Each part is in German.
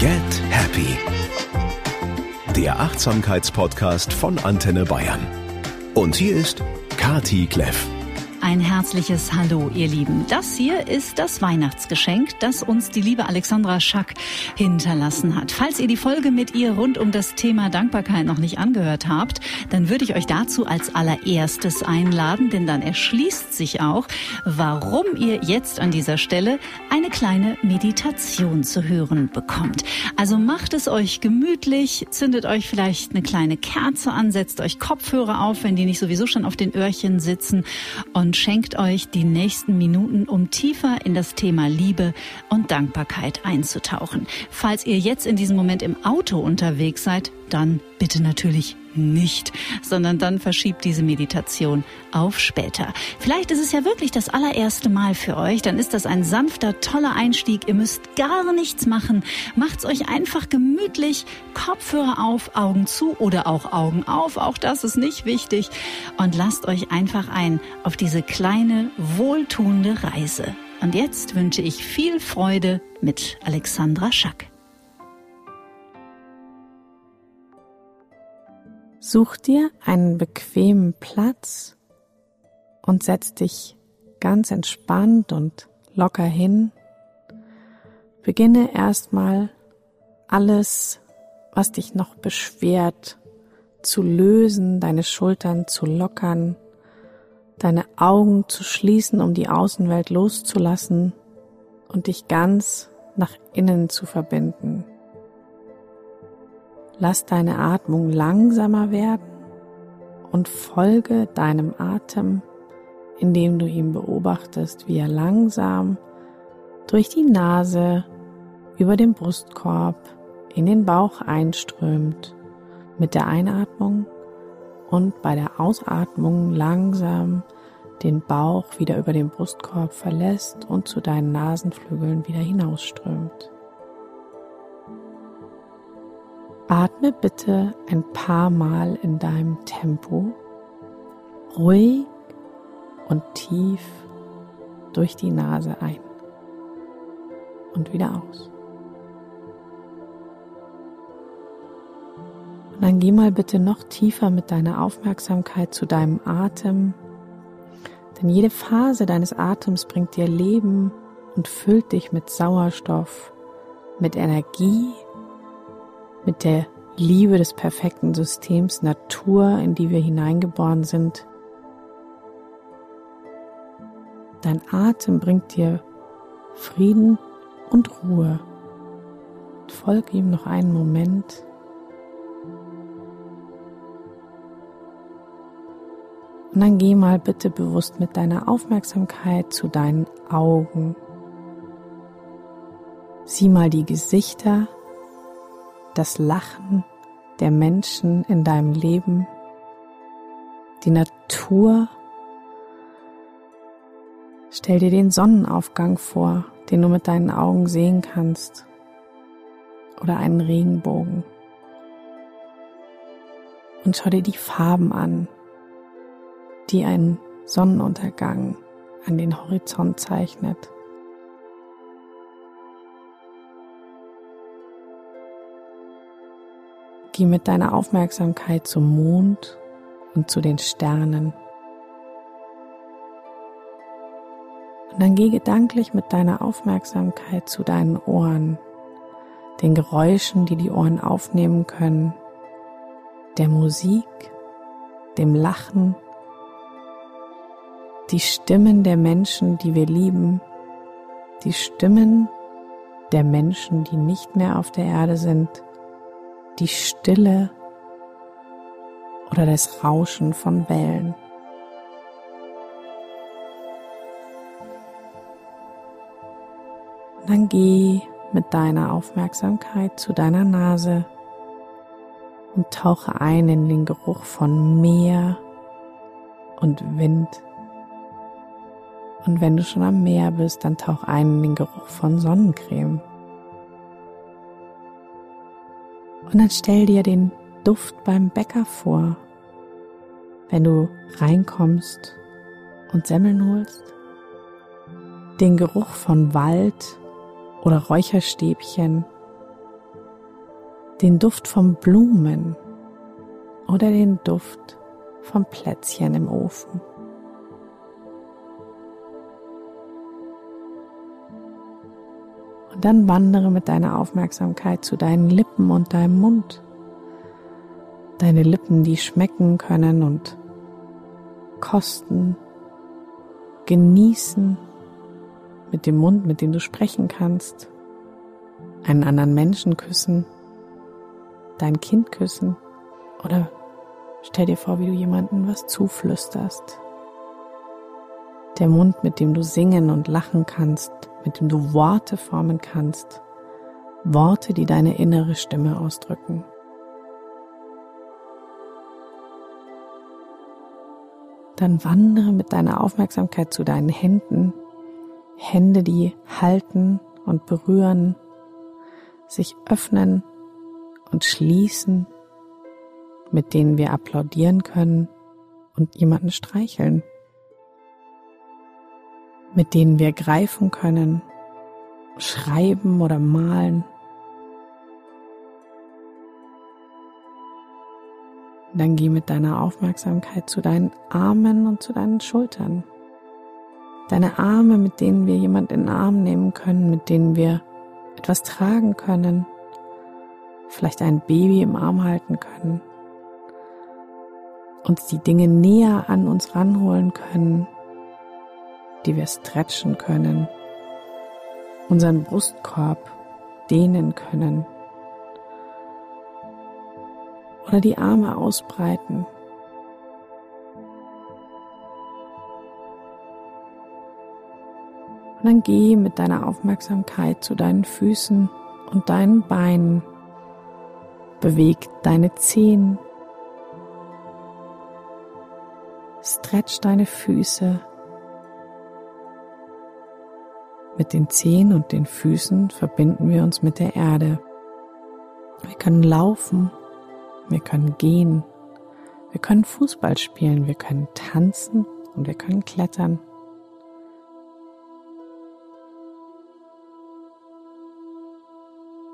Get Happy. Der Achtsamkeitspodcast von Antenne Bayern. Und hier ist Kati Kleff. Ein herzliches Hallo, ihr Lieben. Das hier ist das Weihnachtsgeschenk, das uns die liebe Alexandra Schack hinterlassen hat. Falls ihr die Folge mit ihr rund um das Thema Dankbarkeit noch nicht angehört habt, dann würde ich euch dazu als allererstes einladen, denn dann erschließt sich auch, warum ihr jetzt an dieser Stelle eine kleine Meditation zu hören bekommt. Also macht es euch gemütlich, zündet euch vielleicht eine kleine Kerze an, setzt euch Kopfhörer auf, wenn die nicht sowieso schon auf den Öhrchen sitzen und und schenkt euch die nächsten Minuten, um tiefer in das Thema Liebe und Dankbarkeit einzutauchen. Falls ihr jetzt in diesem Moment im Auto unterwegs seid, dann bitte natürlich nicht, sondern dann verschiebt diese Meditation auf später. Vielleicht ist es ja wirklich das allererste Mal für euch, dann ist das ein sanfter, toller Einstieg. Ihr müsst gar nichts machen. Macht's euch einfach gemütlich, Kopfhörer auf, Augen zu oder auch Augen auf, auch das ist nicht wichtig und lasst euch einfach ein auf diese kleine, wohltuende Reise. Und jetzt wünsche ich viel Freude mit Alexandra Schack. Such dir einen bequemen Platz und setz dich ganz entspannt und locker hin. Beginne erstmal alles, was dich noch beschwert, zu lösen, deine Schultern zu lockern, deine Augen zu schließen, um die Außenwelt loszulassen und dich ganz nach innen zu verbinden. Lass deine Atmung langsamer werden und folge deinem Atem, indem du ihn beobachtest, wie er langsam durch die Nase über den Brustkorb in den Bauch einströmt mit der Einatmung und bei der Ausatmung langsam den Bauch wieder über den Brustkorb verlässt und zu deinen Nasenflügeln wieder hinausströmt. Atme bitte ein paar Mal in deinem Tempo ruhig und tief durch die Nase ein und wieder aus. Und dann geh mal bitte noch tiefer mit deiner Aufmerksamkeit zu deinem Atem, denn jede Phase deines Atems bringt dir Leben und füllt dich mit Sauerstoff, mit Energie mit der Liebe des perfekten Systems Natur, in die wir hineingeboren sind. Dein Atem bringt dir Frieden und Ruhe. Folge ihm noch einen Moment. Und dann geh mal bitte bewusst mit deiner Aufmerksamkeit zu deinen Augen. Sieh mal die Gesichter das Lachen der Menschen in deinem Leben, die Natur. Stell dir den Sonnenaufgang vor, den du mit deinen Augen sehen kannst, oder einen Regenbogen. Und schau dir die Farben an, die ein Sonnenuntergang an den Horizont zeichnet. Geh mit deiner Aufmerksamkeit zum Mond und zu den Sternen. Und dann geh gedanklich mit deiner Aufmerksamkeit zu deinen Ohren, den Geräuschen, die die Ohren aufnehmen können, der Musik, dem Lachen, die Stimmen der Menschen, die wir lieben, die Stimmen der Menschen, die nicht mehr auf der Erde sind die Stille oder das Rauschen von Wellen. Und dann geh mit deiner Aufmerksamkeit zu deiner Nase und tauche ein in den Geruch von Meer und Wind. Und wenn du schon am Meer bist, dann tauch ein in den Geruch von Sonnencreme. Und dann stell dir den Duft beim Bäcker vor, wenn du reinkommst und Semmeln holst. Den Geruch von Wald oder Räucherstäbchen den Duft von Blumen oder den Duft vom Plätzchen im Ofen. Dann wandere mit deiner Aufmerksamkeit zu deinen Lippen und deinem Mund. Deine Lippen, die schmecken können und kosten, genießen mit dem Mund, mit dem du sprechen kannst, einen anderen Menschen küssen, dein Kind küssen oder stell dir vor, wie du jemandem was zuflüsterst. Der Mund, mit dem du singen und lachen kannst, mit dem du Worte formen kannst, Worte, die deine innere Stimme ausdrücken. Dann wandere mit deiner Aufmerksamkeit zu deinen Händen, Hände, die halten und berühren, sich öffnen und schließen, mit denen wir applaudieren können und jemanden streicheln, mit denen wir greifen können, schreiben oder malen. Dann geh mit deiner Aufmerksamkeit zu deinen Armen und zu deinen Schultern. Deine Arme, mit denen wir jemand in den Arm nehmen können, mit denen wir etwas tragen können, vielleicht ein Baby im Arm halten können, uns die Dinge näher an uns ranholen können, die wir stretchen können, unseren Brustkorb dehnen können oder die Arme ausbreiten. Und dann geh mit deiner Aufmerksamkeit zu deinen Füßen und deinen Beinen. Beweg deine Zehen. Stretch deine Füße. Mit den Zehen und den Füßen verbinden wir uns mit der Erde. Wir können laufen, wir können gehen, wir können Fußball spielen, wir können tanzen und wir können klettern.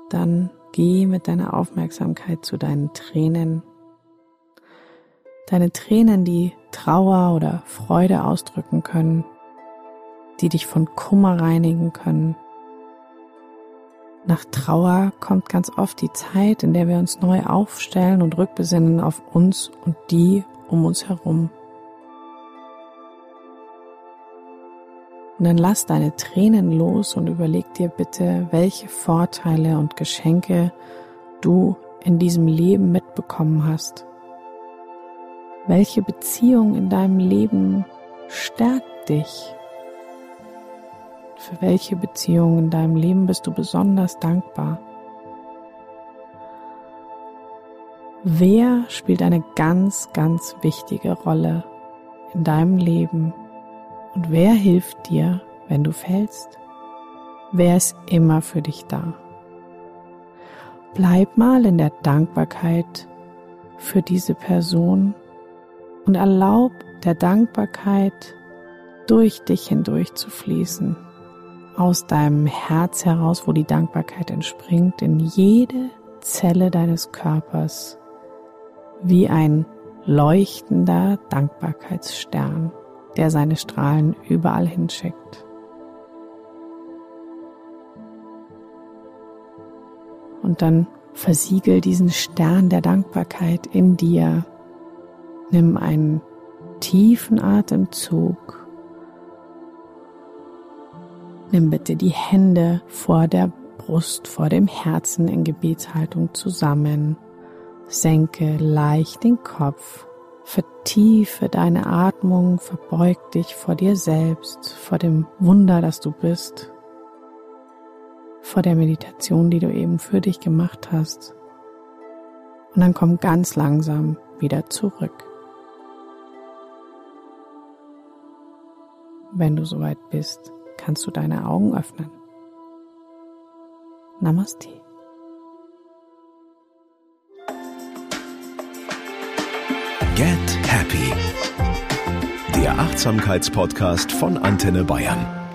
Dann geh mit deiner Aufmerksamkeit zu deinen Tränen. Deine Tränen, die Trauer oder Freude ausdrücken können, die dich von Kummer reinigen können. Nach Trauer kommt ganz oft die Zeit, in der wir uns neu aufstellen und rückbesinnen auf uns und die um uns herum. Und dann lass deine Tränen los und überleg dir bitte, welche Vorteile und Geschenke du in diesem Leben mitbekommen hast. Welche Beziehung in deinem Leben stärkt dich? Für welche Beziehung in deinem Leben bist du besonders dankbar? Wer spielt eine ganz, ganz wichtige Rolle in deinem Leben? Und wer hilft dir, wenn du fällst? Wer ist immer für dich da? Bleib mal in der Dankbarkeit für diese Person und erlaub der Dankbarkeit durch dich hindurch zu fließen, aus deinem Herz heraus, wo die Dankbarkeit entspringt, in jede Zelle deines Körpers, wie ein leuchtender Dankbarkeitsstern der seine Strahlen überall hinschickt. Und dann versiegel diesen Stern der Dankbarkeit in dir. Nimm einen tiefen Atemzug. Nimm bitte die Hände vor der Brust, vor dem Herzen in Gebetshaltung zusammen. Senke leicht den Kopf Vertiefe deine Atmung, verbeug dich vor dir selbst, vor dem Wunder, das du bist, vor der Meditation, die du eben für dich gemacht hast. Und dann komm ganz langsam wieder zurück. Wenn du soweit bist, kannst du deine Augen öffnen. Namaste. Get Happy. Der Achtsamkeitspodcast von Antenne Bayern.